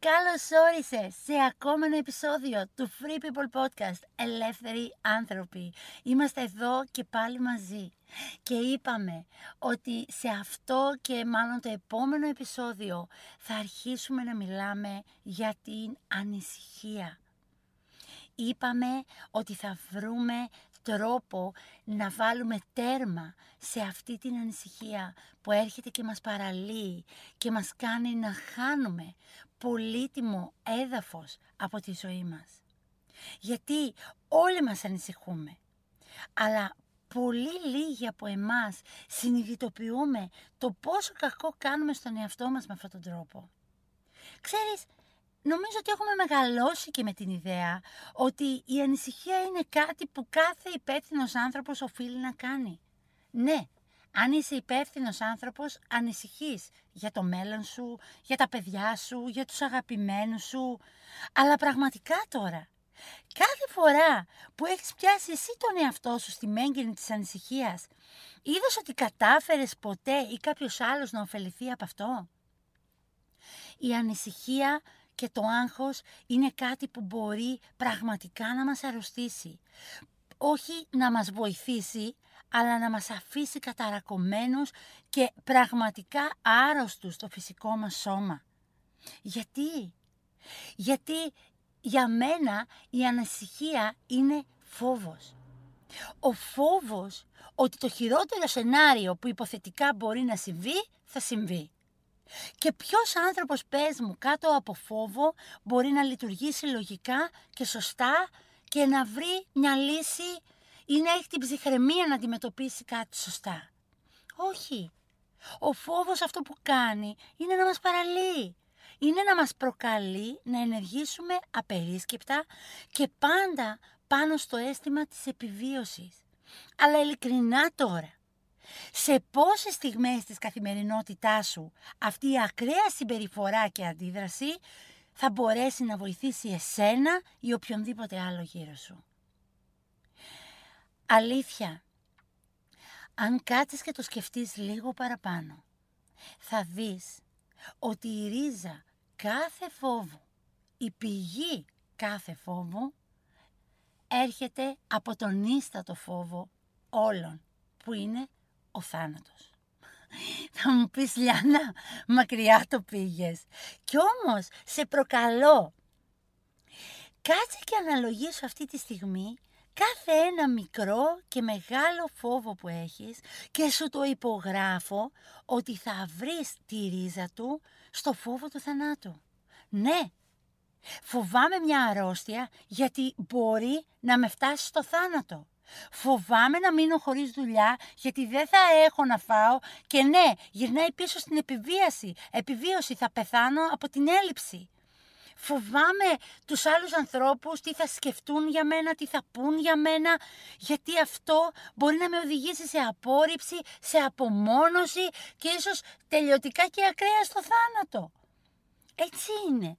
Καλώς όρισες σε ακόμα ένα επεισόδιο του Free People Podcast Ελεύθεροι Άνθρωποι. Είμαστε εδώ και πάλι μαζί και είπαμε ότι σε αυτό και μάλλον το επόμενο επεισόδιο θα αρχίσουμε να μιλάμε για την ανησυχία. Είπαμε ότι θα βρούμε τρόπο να βάλουμε τέρμα σε αυτή την ανησυχία που έρχεται και μας παραλύει και μας κάνει να χάνουμε πολύτιμο έδαφος από τη ζωή μας. Γιατί όλοι μας ανησυχούμε, αλλά πολύ λίγοι από εμάς συνειδητοποιούμε το πόσο κακό κάνουμε στον εαυτό μας με αυτόν τον τρόπο. Ξέρεις, νομίζω ότι έχουμε μεγαλώσει και με την ιδέα ότι η ανησυχία είναι κάτι που κάθε υπεύθυνος άνθρωπος οφείλει να κάνει. Ναι, αν είσαι υπεύθυνος άνθρωπος, ανησυχείς για το μέλλον σου, για τα παιδιά σου, για τους αγαπημένους σου. Αλλά πραγματικά τώρα, κάθε φορά που έχεις πιάσει εσύ τον εαυτό σου στη μέγενη της ανησυχίας, είδες ότι κατάφερες ποτέ ή κάποιος άλλος να ωφεληθεί από αυτό; Η ανησυχία και το άγχος είναι κάτι που μπορεί πραγματικά να μας αρρωστήσει. Όχι να μας βοηθήσει, αλλά να μας αφήσει καταρακωμένους και πραγματικά άρρωστους στο φυσικό μας σώμα. Γιατί; Γιατί για μένα η ανασυχία είναι φόβος. Ο φόβος ότι το χειρότερο σενάριο που υποθετικά μπορεί να συμβεί, θα συμβεί. Και ποιος άνθρωπος πες μου κάτω από φόβο μπορεί να λειτουργήσει λογικά και σωστά και να βρει μια λύση ή να έχει την ψυχραιμία να αντιμετωπίσει κάτι σωστά. Όχι. Ο φόβος αυτό που κάνει είναι να μας παραλύει. Είναι να μας προκαλεί να ενεργήσουμε απερίσκεπτα και πάντα πάνω στο αίσθημα της επιβίωσης. Αλλά ειλικρινά τώρα, σε πόσες στιγμές της καθημερινότητάς σου αυτή η ακραία συμπεριφορά και αντίδραση θα μπορέσει να βοηθήσει εσένα ή οποιονδήποτε άλλο γύρω σου; Αλήθεια, αν κάτσεις και το σκεφτείς λίγο παραπάνω, θα δεις ότι η ρίζα κάθε φόβου, η πηγή κάθε φόβου, έρχεται από τον ίστατο φόβο όλων, που είναι ο θάνατος. Θα μου πεις Λιάννα, μακριά το πήγες. Κι όμως σε προκαλώ. Κάτσε και αναλογίσου αυτή τη στιγμή κάθε ένα μικρό και μεγάλο φόβο που έχεις και σου το υπογράφω ότι θα βρεις τη ρίζα του στο φόβο του θανάτου. Ναι, φοβάμαι μια αρρώστια γιατί μπορεί να με φτάσει στο θάνατο. Φοβάμαι να μείνω χωρίς δουλειά γιατί δεν θα έχω να φάω και ναι, γυρνάει πίσω στην επιβίαση. Επιβίωση θα πεθάνω από την έλλειψη. Φοβάμαι τους άλλους ανθρώπους, τι θα σκεφτούν για μένα, τι θα πούν για μένα, γιατί αυτό μπορεί να με οδηγήσει σε απόρριψη, σε απομόνωση και ίσως τελειωτικά και ακραία στο θάνατο. Έτσι είναι.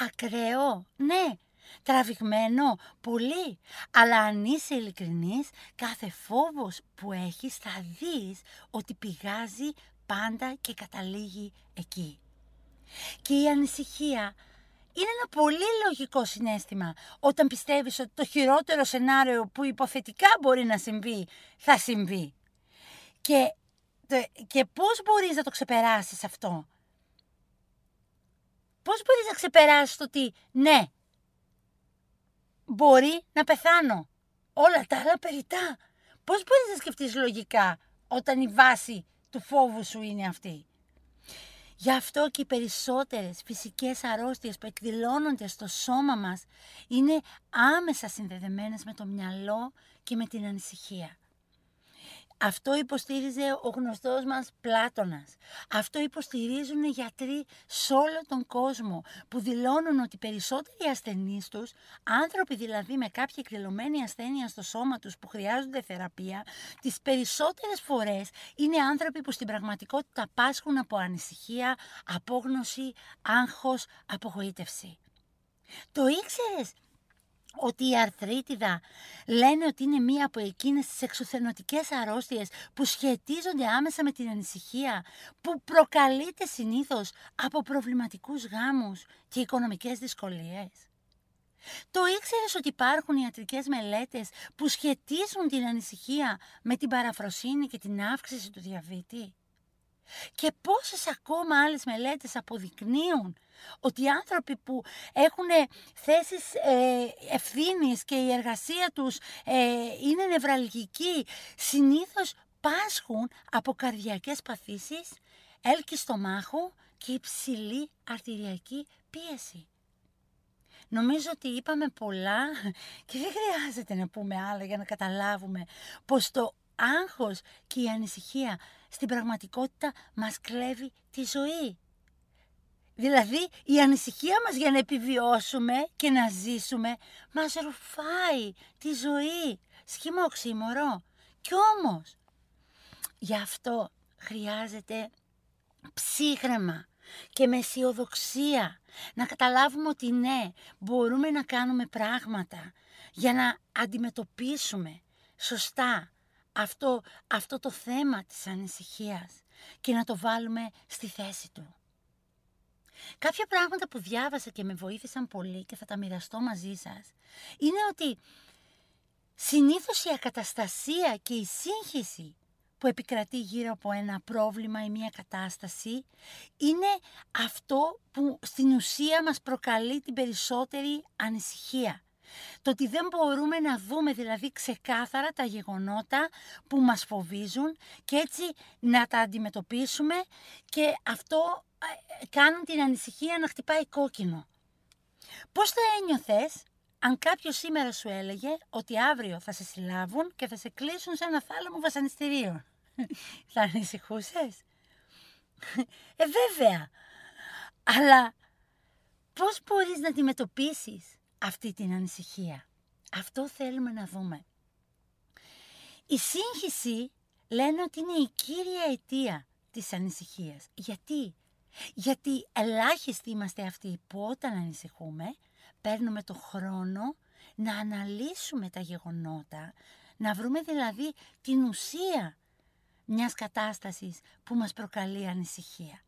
Ακραίο, ναι. Τραβηγμένο, πολύ. Αλλά αν είσαι ειλικρινής, κάθε φόβος που έχεις θα δεις ότι πηγάζει πάντα και καταλήγει εκεί. Και η ανησυχία είναι ένα πολύ λογικό συνέστημα όταν πιστεύεις ότι το χειρότερο σενάριο που υποθετικά μπορεί να συμβεί, θα συμβεί. Και, και πώς μπορείς να το ξεπεράσεις αυτό; Πώς μπορείς να ξεπεράσεις το ότι ναι, μπορεί να πεθάνω. Όλα τα άλλα περιτά. Πώς μπορείς να σκεφτείς λογικά όταν η βάση του φόβου σου είναι αυτή; Γι' αυτό και οι περισσότερες φυσικές αρρώστιες που εκδηλώνονται στο σώμα μας είναι άμεσα συνδεδεμένες με το μυαλό και με την ανησυχία. Αυτό υποστήριζε ο γνωστός μας Πλάτωνας. Αυτό υποστηρίζουν οι γιατροί σε όλο τον κόσμο που δηλώνουν ότι περισσότεροι ασθενείς τους, άνθρωποι δηλαδή με κάποια εκδηλωμένη ασθένεια στο σώμα τους που χρειάζονται θεραπεία, τις περισσότερες φορές είναι άνθρωποι που στην πραγματικότητα πάσχουν από ανησυχία, απόγνωση, άγχος, απογοήτευση. Το ήξερες; Ότι η αρθρίτιδα λένε ότι είναι μία από εκείνες τις εξουθενωτικές αρρώστιες που σχετίζονται άμεσα με την ανησυχία, που προκαλείται συνήθως από προβληματικούς γάμους και οικονομικές δυσκολίες. Το ήξερες ότι υπάρχουν ιατρικές μελέτες που σχετίζουν την ανησυχία με την παραφροσύνη και την αύξηση του διαβήτη; Και πόσες ακόμα άλλες μελέτες αποδεικνύουν ότι οι άνθρωποι που έχουν θέσεις ε, ευθύνης και η εργασία τους ε, είναι νευραλγική συνήθως πάσχουν από καρδιακές παθήσεις, έλκη στομάχου και υψηλή αρτηριακή πίεση. Νομίζω ότι είπαμε πολλά και δεν χρειάζεται να πούμε άλλα για να καταλάβουμε πως το άγχος και η ανησυχία στην πραγματικότητα μας κλέβει τη ζωή. Δηλαδή η ανησυχία μας για να επιβιώσουμε και να ζήσουμε μας ρουφάει τη ζωή. Σχήμα οξύμορο. Κι όμως γι' αυτό χρειάζεται ψύχρεμα και με αισιοδοξία να καταλάβουμε ότι ναι, μπορούμε να κάνουμε πράγματα για να αντιμετωπίσουμε σωστά αυτό, αυτό το θέμα της ανησυχίας και να το βάλουμε στη θέση του. Κάποια πράγματα που διάβασα και με βοήθησαν πολύ και θα τα μοιραστώ μαζί σας είναι ότι συνήθως η ακαταστασία και η σύγχυση που επικρατεί γύρω από ένα πρόβλημα ή μια κατάσταση είναι αυτό που στην ουσία μας προκαλεί την περισσότερη ανησυχία. Το ότι δεν μπορούμε να δούμε δηλαδή ξεκάθαρα τα γεγονότα που μας φοβίζουν και έτσι να τα αντιμετωπίσουμε και αυτό ε, κάνουν την ανησυχία να χτυπάει κόκκινο. Πώς θα ένιωθες αν κάποιος σήμερα σου έλεγε ότι αύριο θα σε συλλάβουν και θα σε κλείσουν σε ένα θάλαμο βασανιστήριο. θα ανησυχούσες; Ε, βέβαια. Αλλά πώς μπορείς να αντιμετωπίσεις αυτή την ανησυχία; Αυτό θέλουμε να δούμε. Η σύγχυση λένε ότι είναι η κύρια αιτία της ανησυχίας. Γιατί; Γιατί ελάχιστοι είμαστε αυτοί που όταν ανησυχούμε παίρνουμε το χρόνο να αναλύσουμε τα γεγονότα, να βρούμε δηλαδή την ουσία μιας κατάστασης που μας προκαλεί ανησυχία.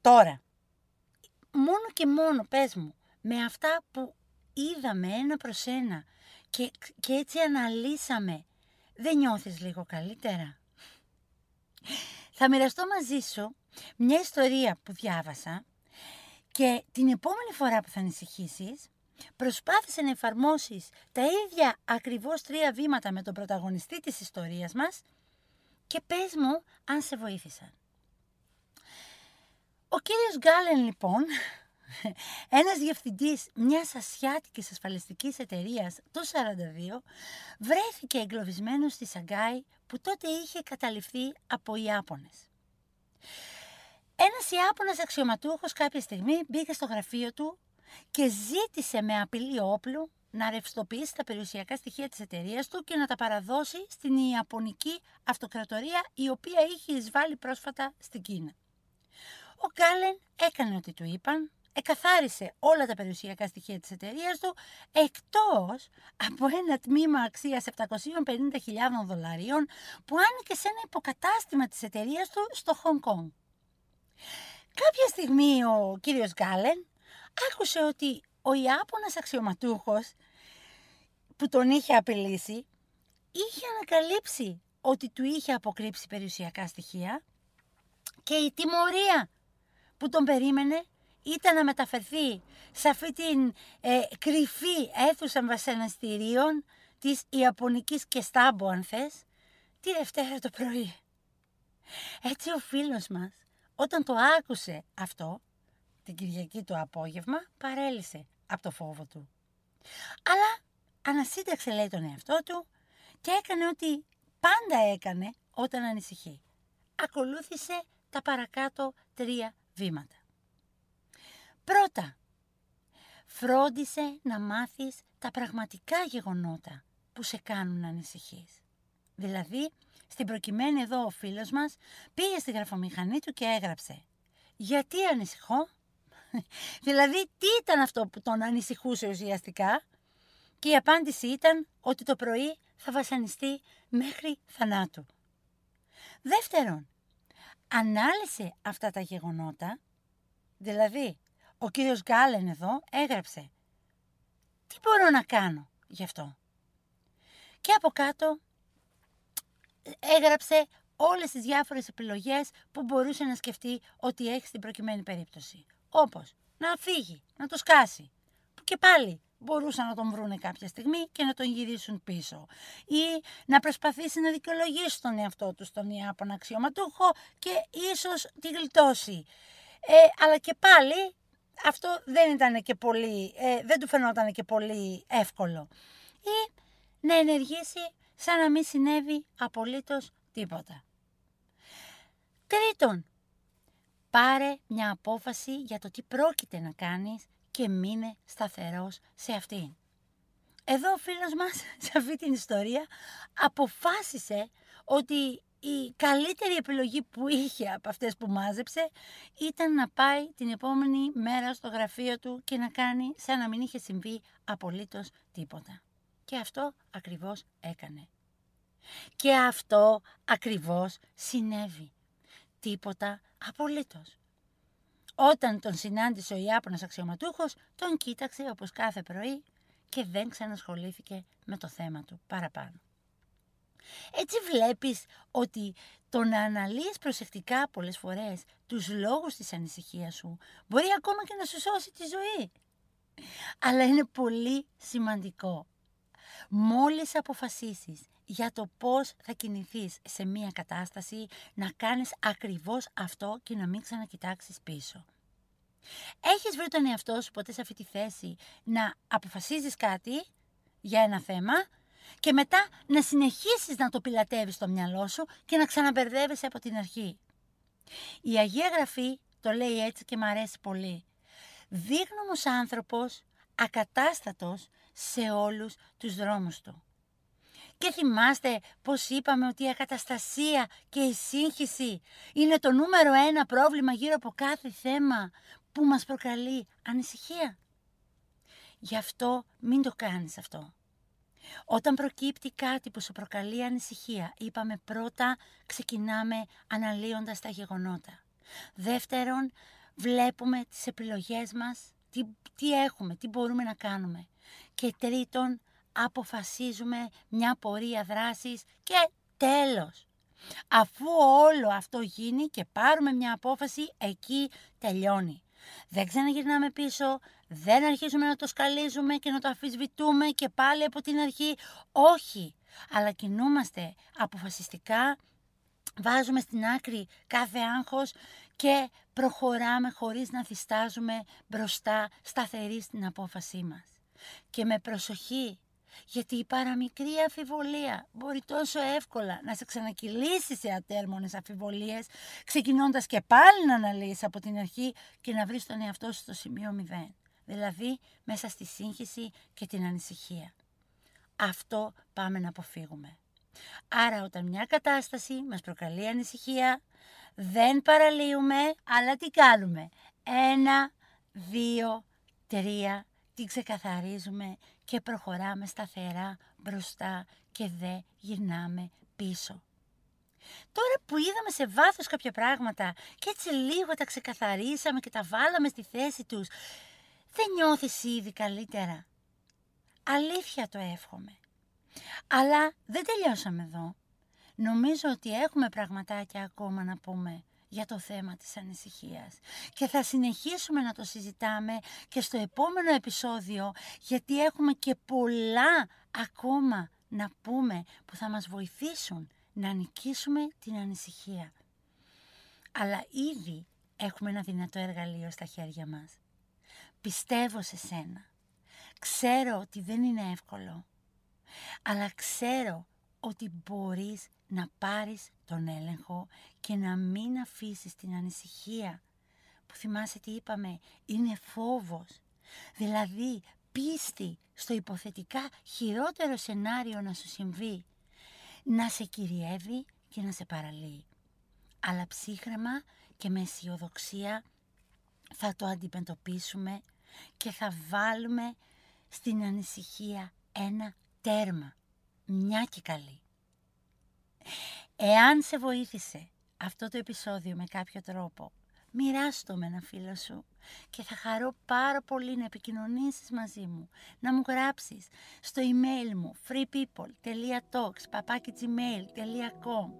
Τώρα, μόνο και μόνο πες μου, με αυτά που είδαμε ένα προς ένα και, και έτσι αναλύσαμε, δεν νιώθεις λίγο καλύτερα; Θα μοιραστώ μαζί σου μια ιστορία που διάβασα και την επόμενη φορά που θα ανησυχήσεις, προσπάθησε να εφαρμόσεις τα ίδια ακριβώς τρία βήματα με τον πρωταγωνιστή της ιστορίας μας και πες μου αν σε βοήθησαν. Ο κύριος Γκάλεν λοιπόν, ένας διευθυντής μιας ασιάτικης ασφαλιστικής εταιρείας το 42, βρέθηκε εγκλωβισμένος στη Σαγκάη που τότε είχε καταληφθεί από Ιάπωνες. Ένας Ιάπωνας αξιωματούχος κάποια στιγμή μπήκε στο γραφείο του και ζήτησε με απειλή όπλου να ρευστοποιήσει τα περιουσιακά στοιχεία της εταιρείας του και να τα παραδώσει στην Ιαπωνική Αυτοκρατορία η οποία είχε εισβάλει πρόσφατα στην Κίνα. Ο Γκάλεν έκανε ό,τι του είπαν, εκαθάρισε όλα τα περιουσιακά στοιχεία της εταιρείας του, εκτός από ένα τμήμα αξίας 750.000 δολαρίων που άνοιγε σε ένα υποκατάστημα της εταιρείας του στο Χονγκ Κόνγκ. Κάποια στιγμή ο κύριος Γκάλεν άκουσε ότι ο Ιάπωνας αξιωματούχος που τον είχε απειλήσει είχε ανακαλύψει ότι του είχε αποκρύψει περιουσιακά στοιχεία και η τιμωρία που τον περίμενε ήταν να μεταφερθεί σε αυτή την ε, κρυφή αίθουσα βασαναστήριων της Ιαπωνικής Κεστάμπο αν θες, τη Δευτέρα το πρωί. Έτσι ο φίλος μας όταν το άκουσε αυτό την Κυριακή το απόγευμα παρέλυσε από το φόβο του. Αλλά ανασύνταξε λέει τον εαυτό του και έκανε ό,τι πάντα έκανε όταν ανησυχεί. Ακολούθησε τα παρακάτω τρία βήματα. Πρώτα, φρόντισε να μάθεις τα πραγματικά γεγονότα που σε κάνουν να ανησυχείς. Δηλαδή, στην προκειμένη εδώ ο φίλος μας πήγε στη γραφομηχανή του και έγραψε «Γιατί ανησυχώ» Δηλαδή, τι ήταν αυτό που τον ανησυχούσε ουσιαστικά; Και η απάντηση ήταν ότι το πρωί θα βασανιστεί μέχρι θανάτου. Δεύτερον, ανάλυσε αυτά τα γεγονότα, δηλαδή ο κύριος Γκάλεν εδώ έγραψε τι μπορώ να κάνω γι' αυτό; Και από κάτω έγραψε όλες τις διάφορες επιλογές που μπορούσε να σκεφτεί ότι έχει στην προκειμένη περίπτωση. Όπως να φύγει, να το σκάσει, που και πάλι μπορούσαν να τον βρούνε κάποια στιγμή και να τον γυρίσουν πίσω. Ή να προσπαθήσει να δικαιολογήσει τον εαυτό του στον Ιάπωνα αξιωματούχο και ίσως τη γλιτώσει. Ε, αλλά και πάλι αυτό δεν ήταν και πολύ, ε, δεν του φαινόταν και πολύ εύκολο. Ή να ενεργήσει σαν να μην συνέβη απολύτως τίποτα. Τρίτον, πάρε μια απόφαση για το τι πρόκειται να κάνεις και μείνε σταθερός σε αυτήν. Εδώ ο φίλος μας σε αυτή την ιστορία αποφάσισε ότι η καλύτερη επιλογή που είχε από αυτές που μάζεψε ήταν να πάει την επόμενη μέρα στο γραφείο του και να κάνει σαν να μην είχε συμβεί απολύτως τίποτα. Και αυτό ακριβώς έκανε. Και αυτό ακριβώς συνέβη. Τίποτα απολύτως. Όταν τον συνάντησε ο Ιάπωνας αξιωματούχος, τον κοίταξε όπως κάθε πρωί και δεν ξανασχολήθηκε με το θέμα του παραπάνω. Έτσι βλέπεις ότι το να αναλύεις προσεκτικά πολλές φορές τους λόγους της ανησυχίας σου μπορεί ακόμα και να σου σώσει τη ζωή. Αλλά είναι πολύ σημαντικό. Μόλις αποφασίσεις για το πώς θα κινηθείς σε μία κατάσταση, να κάνεις ακριβώς αυτό και να μην ξανακοιτάξεις πίσω. Έχεις βρει τον εαυτό σου ποτέ σε αυτή τη θέση να αποφασίζεις κάτι για ένα θέμα και μετά να συνεχίσεις να το πιλατεύεις στο μυαλό σου και να ξαναμπερδεύεσαι από την αρχή. Η Αγία Γραφή το λέει έτσι και μου αρέσει πολύ. Δίγνωμος άνθρωπος, ακατάστατος σε όλους τους δρόμους του. Και θυμάστε πως είπαμε ότι η ακαταστασία και η σύγχυση είναι το νούμερο ένα πρόβλημα γύρω από κάθε θέμα που μας προκαλεί ανησυχία. Γι' αυτό μην το κάνεις αυτό. Όταν προκύπτει κάτι που σου προκαλεί ανησυχία, είπαμε πρώτα ξεκινάμε αναλύοντας τα γεγονότα. Δεύτερον, βλέπουμε τις επιλογές μας, τι, τι έχουμε, τι μπορούμε να κάνουμε. Και τρίτον, αποφασίζουμε μια πορεία δράσης και τέλος. Αφού όλο αυτό γίνει και πάρουμε μια απόφαση, εκεί τελειώνει. Δεν ξαναγυρνάμε πίσω, δεν αρχίζουμε να το σκαλίζουμε και να το αφισβητούμε και πάλι από την αρχή. Όχι, αλλά κινούμαστε αποφασιστικά, βάζουμε στην άκρη κάθε άγχος και προχωράμε χωρίς να θυστάζουμε μπροστά σταθερή στην απόφασή μας. Και με προσοχή γιατί η παραμικρή αφιβολία μπορεί τόσο εύκολα να σε ξανακυλήσει σε ατέρμονες αφιβολίες, ξεκινώντας και πάλι να αναλύεις από την αρχή και να βρεις τον εαυτό σου στο σημείο μηδέν. Δηλαδή μέσα στη σύγχυση και την ανησυχία. Αυτό πάμε να αποφύγουμε. Άρα όταν μια κατάσταση μας προκαλεί ανησυχία, δεν παραλύουμε, αλλά τι κάνουμε; Ένα, δύο, τρία, την ξεκαθαρίζουμε και προχωράμε σταθερά μπροστά και δεν γυρνάμε πίσω. Τώρα που είδαμε σε βάθος κάποια πράγματα και έτσι λίγο τα ξεκαθαρίσαμε και τα βάλαμε στη θέση τους, δεν νιώθεις ήδη καλύτερα. Αλήθεια το εύχομαι. Αλλά δεν τελειώσαμε εδώ. Νομίζω ότι έχουμε πραγματάκια ακόμα να πούμε για το θέμα της ανησυχίας. Και θα συνεχίσουμε να το συζητάμε και στο επόμενο επεισόδιο γιατί έχουμε και πολλά ακόμα να πούμε που θα μας βοηθήσουν να νικήσουμε την ανησυχία. Αλλά ήδη έχουμε ένα δυνατό εργαλείο στα χέρια μας. Πιστεύω σε σένα. Ξέρω ότι δεν είναι εύκολο. Αλλά ξέρω ότι μπορείς να πάρεις τον έλεγχο και να μην αφήσεις την ανησυχία που θυμάσαι τι είπαμε, είναι φόβος. Δηλαδή πίστη στο υποθετικά χειρότερο σενάριο να σου συμβεί, να σε κυριεύει και να σε παραλύει. Αλλά ψύχρεμα και με αισιοδοξία θα το αντιμετωπίσουμε και θα βάλουμε στην ανησυχία ένα τέρμα, μια και καλή. Εάν σε βοήθησε αυτό το επεισόδιο με κάποιο τρόπο, μοιράστο με ένα φίλο σου και θα χαρώ πάρα πολύ να επικοινωνήσεις μαζί μου, να μου γράψεις στο email μου freepeople.talks.gmail.com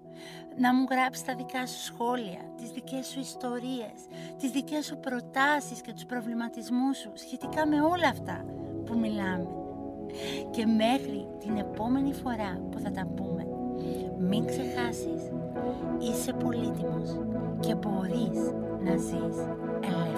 να μου γράψεις τα δικά σου σχόλια, τις δικές σου ιστορίες, τις δικές σου προτάσεις και τους προβληματισμούς σου σχετικά με όλα αυτά που μιλάμε. Και μέχρι την επόμενη φορά που θα τα πούμε, μην ξεχάσεις, είσαι πολύτιμος και μπορείς να ζεις ελεύθερα.